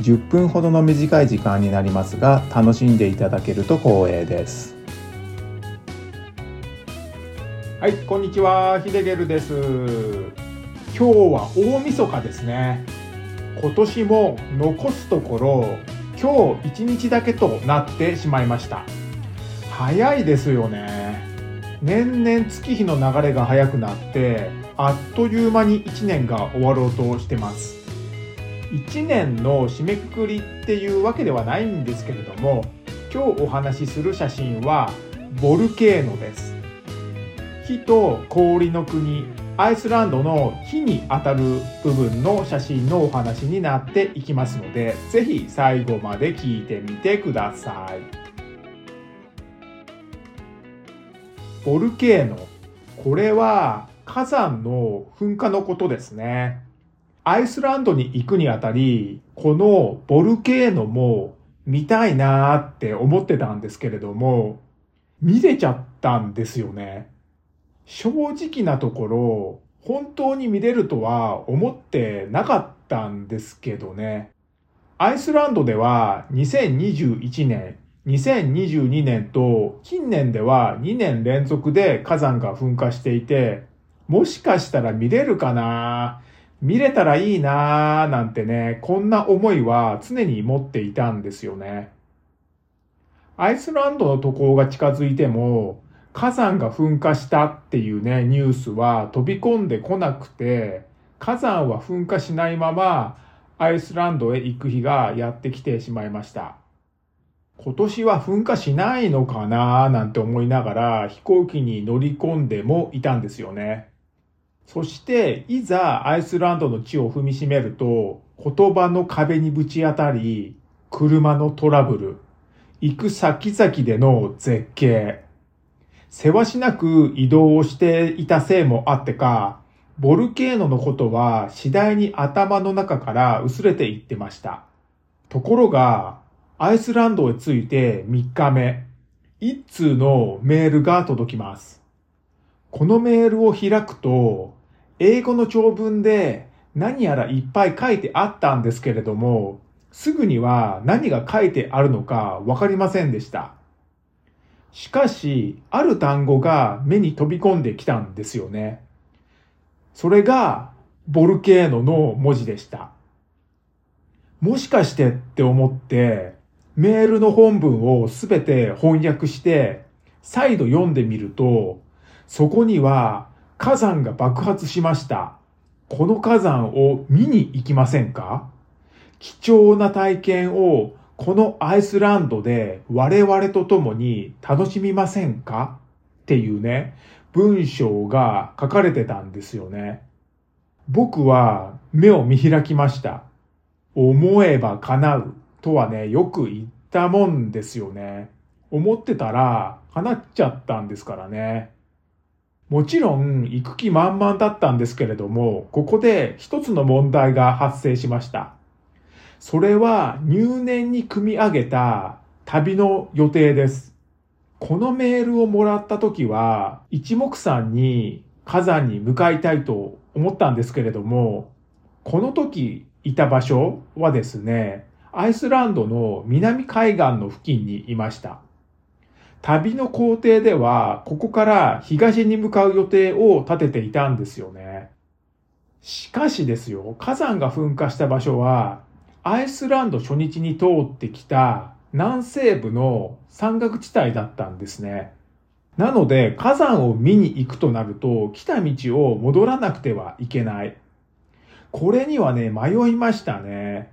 10分ほどの短い時間になりますが楽しんでいただけると光栄です。はいこんにちは。ヒデゲルです。今日は大晦日ですね。今年も残すところ今日1日だけとなってしまいました。早いですよね。年々月日の流れが早くなってあっという間に1年が終わろうとしてます。1年の締めくくりっていうわけではないんですけれども今日お話しする写真はボルケーノです。火と氷の国アイスランドの火に当たる部分の写真のお話になっていきますので是非最後まで聞いてみてください。ボルケーノこれは火山の噴火のことですね。アイスランドに行くにあたり、このボルケーノも見たいなーって思ってたんですけれども、見れちゃったんですよね。正直なところ、本当に見れるとは思ってなかったんですけどね。アイスランドでは2021年、2022年と近年では2年連続で火山が噴火していて、もしかしたら見れるかなー見れたらいいなーなんてね、こんな思いは常に持っていたんですよね。アイスランドの渡航が近づいても、火山が噴火したっていうね、ニュースは飛び込んでこなくて、火山は噴火しないまま、アイスランドへ行く日がやってきてしまいました。今年は噴火しないのかななんて思いながら飛行機に乗り込んでもいたんですよね。そして、いざアイスランドの地を踏みしめると、言葉の壁にぶち当たり、車のトラブル、行く先々での絶景、せわしなく移動をしていたせいもあってか、ボルケーノのことは次第に頭の中から薄れていってました。ところが、アイスランドへ着いて3日目、一通のメールが届きます。このメールを開くと、英語の長文で何やらいっぱい書いてあったんですけれども、すぐには何が書いてあるのかわかりませんでした。しかし、ある単語が目に飛び込んできたんですよね。それが、ボルケーノの文字でした。もしかしてって思って、メールの本文をすべて翻訳して、再度読んでみると、そこには火山が爆発しました。この火山を見に行きませんか？貴重な体験をこのアイスランドで我々と共に楽しみませんか？っていうね、文章が書かれてたんですよね。僕は目を見開きました。思えば叶うとはね、よく言ったもんですよね。思ってたら叶っちゃったんですからね。もちろん行く気満々だったんですけれども、ここで一つの問題が発生しました。それは入念に組み上げた旅の予定です。このメールをもらった時は、一目散に火山に向かいたいと思ったんですけれども、この時いた場所はですね、アイスランドの南海岸の付近にいました。旅の工程では、ここから東に向かう予定を立てていたんですよね。しかしですよ、火山が噴火した場所は、アイスランド初日に通ってきた南西部の山岳地帯だったんですね。なので、火山を見に行くとなると、来た道を戻らなくてはいけない。これにはね、迷いましたね。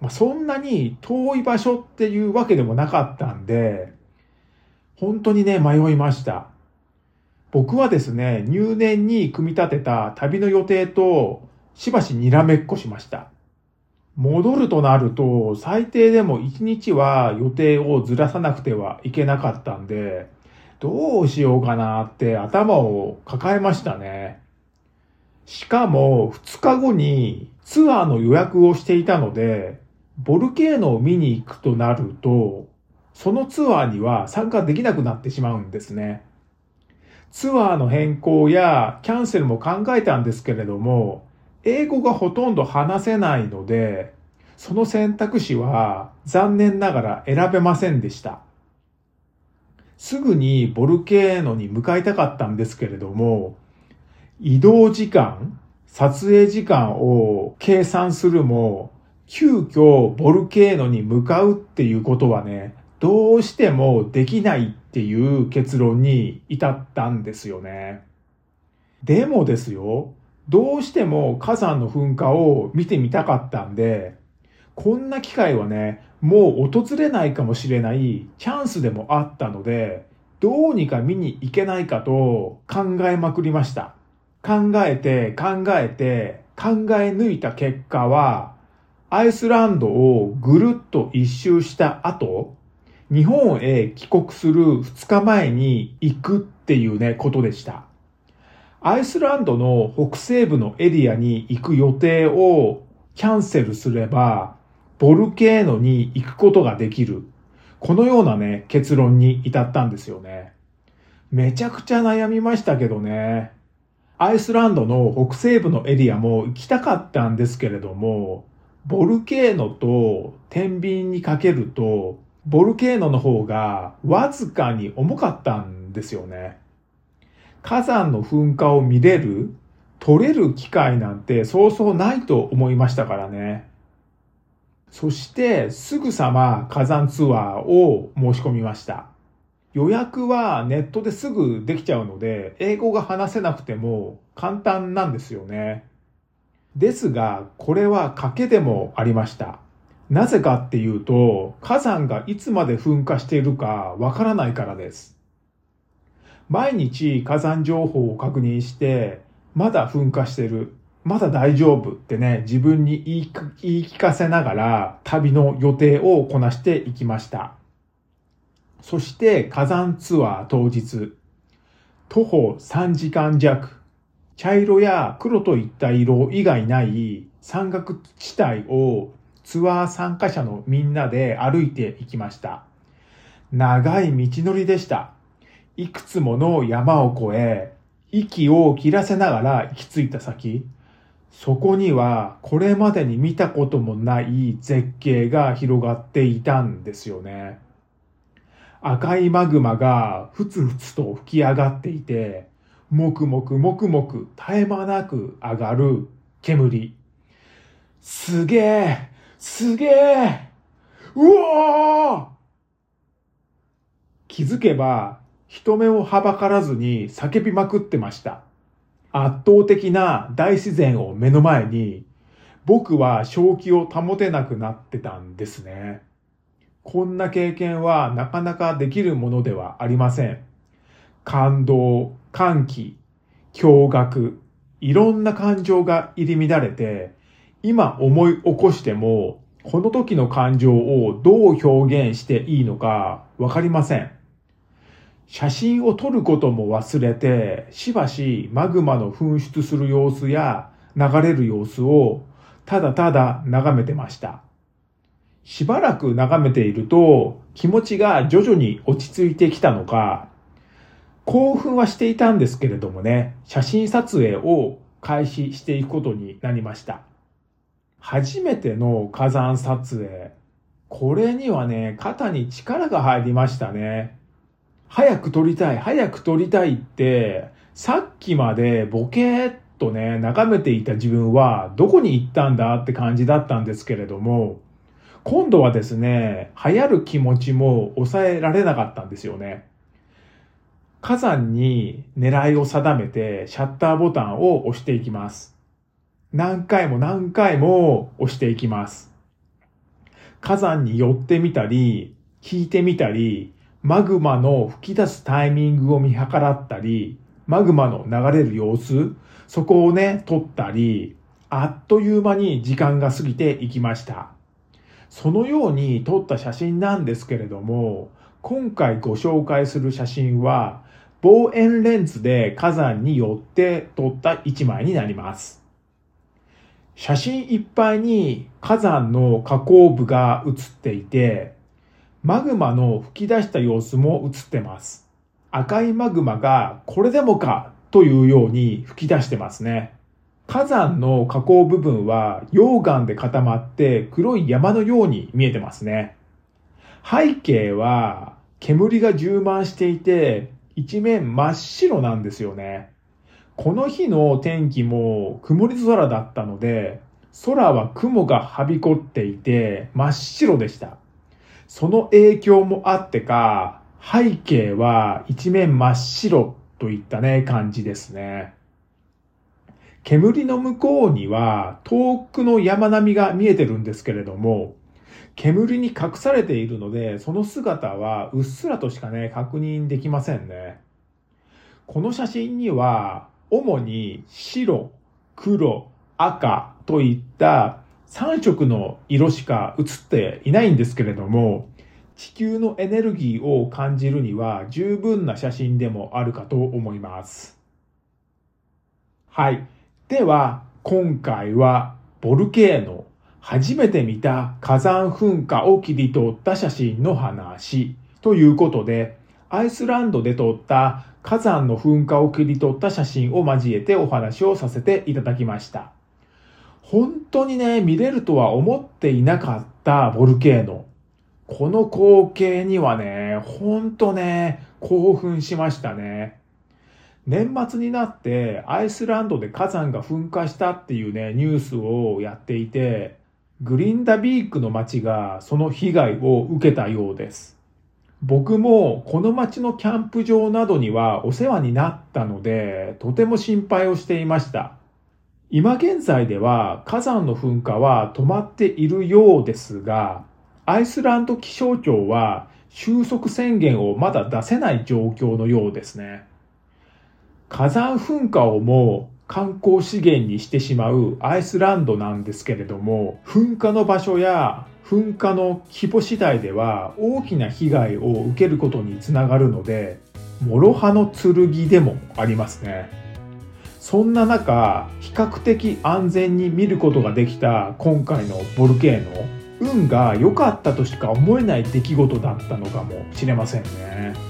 まあ、そんなに遠い場所っていうわけでもなかったんで、本当にね、迷いました。僕はですね、入念に組み立てた旅の予定としばしにらめっこしました。戻るとなると、最低でも1日は予定をずらさなくてはいけなかったんで、どうしようかなって頭を抱えましたね。しかも2日後にツアーの予約をしていたので、ボルケーノを見に行くとなると、そのツアーには参加できなくなってしまうんですね。ツアーの変更やキャンセルも考えたんですけれども、英語がほとんど話せないので、その選択肢は残念ながら選べませんでした。すぐにボルケーノに向かいたかったんですけれども、移動時間、撮影時間を計算するも、急遽ボルケーノに向かうっていうことはね、どうしてもできないっていう結論に至ったんですよね。でもですよ、どうしても火山の噴火を見てみたかったんで、こんな機会はね、もう訪れないかもしれないチャンスでもあったので、どうにか見に行けないかと考えまくりました。考えて考えて考え抜いた結果は、アイスランドをぐるっと一周した後、日本へ帰国する2日前に行くっていうね、ことでした。アイスランドの北西部のエリアに行く予定をキャンセルすれば、ボルケーノに行くことができる。このようなね、結論に至ったんですよね。めちゃくちゃ悩みましたけどね。アイスランドの北西部のエリアも行きたかったんですけれども、ボルケーノと天秤にかけると、ボルケーノの方がわずかに重かったんですよね。火山の噴火を見れる、取れる機会なんてそうそうないと思いましたからね。そしてすぐさま火山ツアーを申し込みました。予約はネットですぐできちゃうので、英語が話せなくても簡単なんですよね。ですが、これは賭けでもありました。なぜかっていうと、火山がいつまで噴火しているかわからないからです。毎日火山情報を確認して、まだ噴火してる、まだ大丈夫ってね、自分に言い言い聞かせながら旅の予定をこなしていきました。そして火山ツアー当日、徒歩3時間弱、茶色や黒といった色以外ない山岳地帯をツアー参加者のみんなで歩いていきました。長い道のりでした。いくつもの山を越え、息を切らせながら行き着いた先、そこにはこれまでに見たこともない絶景が広がっていたんですよね。赤いマグマがふつふつと吹き上がっていて、もくもくもくもく絶え間なく上がる煙。すげえすげえうおー気づけば人目をはばからずに叫びまくってました。圧倒的な大自然を目の前に、僕は正気を保てなくなってたんですね。こんな経験はなかなかできるものではありません。感動、歓喜、驚愕、いろんな感情が入り乱れて、今思い起こしても、この時の感情をどう表現していいのかわかりません。写真を撮ることも忘れて、しばしマグマの噴出する様子や流れる様子をただただ眺めてました。しばらく眺めていると気持ちが徐々に落ち着いてきたのか、興奮はしていたんですけれどもね、写真撮影を開始していくことになりました。初めての火山撮影。これにはね、肩に力が入りましたね。早く撮りたい、早く撮りたいって、さっきまでボケーっとね、眺めていた自分はどこに行ったんだって感じだったんですけれども、今度はですね、流行る気持ちも抑えられなかったんですよね。火山に狙いを定めてシャッターボタンを押していきます。何回も何回も押していきます。火山に寄ってみたり、聞いてみたり、マグマの吹き出すタイミングを見計らったり、マグマの流れる様子、そこをね、撮ったり、あっという間に時間が過ぎていきました。そのように撮った写真なんですけれども、今回ご紹介する写真は、望遠レンズで火山に寄って撮った一枚になります。写真いっぱいに火山の火口部が写っていて、マグマの吹き出した様子も写ってます。赤いマグマがこれでもかというように吹き出してますね。火山の火口部分は溶岩で固まって黒い山のように見えてますね。背景は煙が充満していて一面真っ白なんですよね。この日の天気も曇り空だったので、空は雲がはびこっていて真っ白でした。その影響もあってか、背景は一面真っ白といったね、感じですね。煙の向こうには遠くの山並みが見えてるんですけれども、煙に隠されているので、その姿はうっすらとしかね、確認できませんね。この写真には、主に白、黒、赤といった3色の色しか写っていないんですけれども、地球のエネルギーを感じるには十分な写真でもあるかと思います。はい。では、今回はボルケーノ初めて見た火山噴火を切り取った写真の話ということで、アイスランドで撮った火山の噴火を切り取った写真を交えてお話をさせていただきました。本当にね、見れるとは思っていなかったボルケーノ。この光景にはね、ほんとね、興奮しましたね。年末になってアイスランドで火山が噴火したっていうね、ニュースをやっていて、グリンダビークの街がその被害を受けたようです。僕もこの街のキャンプ場などにはお世話になったので、とても心配をしていました。今現在では火山の噴火は止まっているようですが、アイスランド気象庁は収束宣言をまだ出せない状況のようですね。火山噴火をもう観光資源にしてしまうアイスランドなんですけれども、噴火の場所や噴火の規模次第では大きな被害を受けることにつながるので、諸刃の剣でもありますね。そんな中、比較的安全に見ることができた今回のボルケーノ、運が良かったとしか思えない出来事だったのかもしれませんね。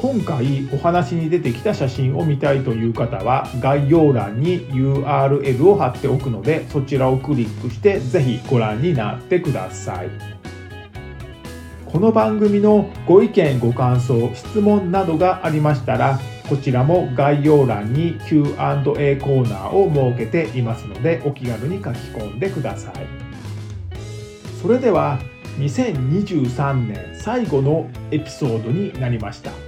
今回お話に出てきた写真を見たいという方は概要欄に URL を貼っておくのでそちらをクリックしてぜひご覧になってください。この番組のご意見ご感想質問などがありましたらこちらも概要欄に Q&A コーナーを設けていますのでお気軽に書き込んでください。それでは2023年最後のエピソードになりました。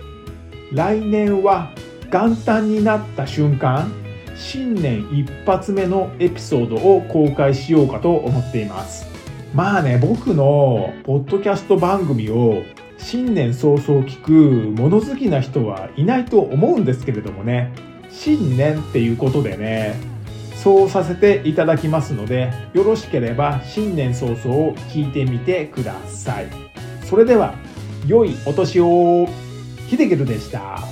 来年は元旦になった瞬間新年一発目のエピソードを公開しようかと思っています。まあね僕のポッドキャスト番組を新年早々聞く物好きな人はいないと思うんですけれどもね。新年っていうことでねそうさせていただきますのでよろしければ新年早々を聞いてみてください。それでは良いお年を。ヒデゲルでした。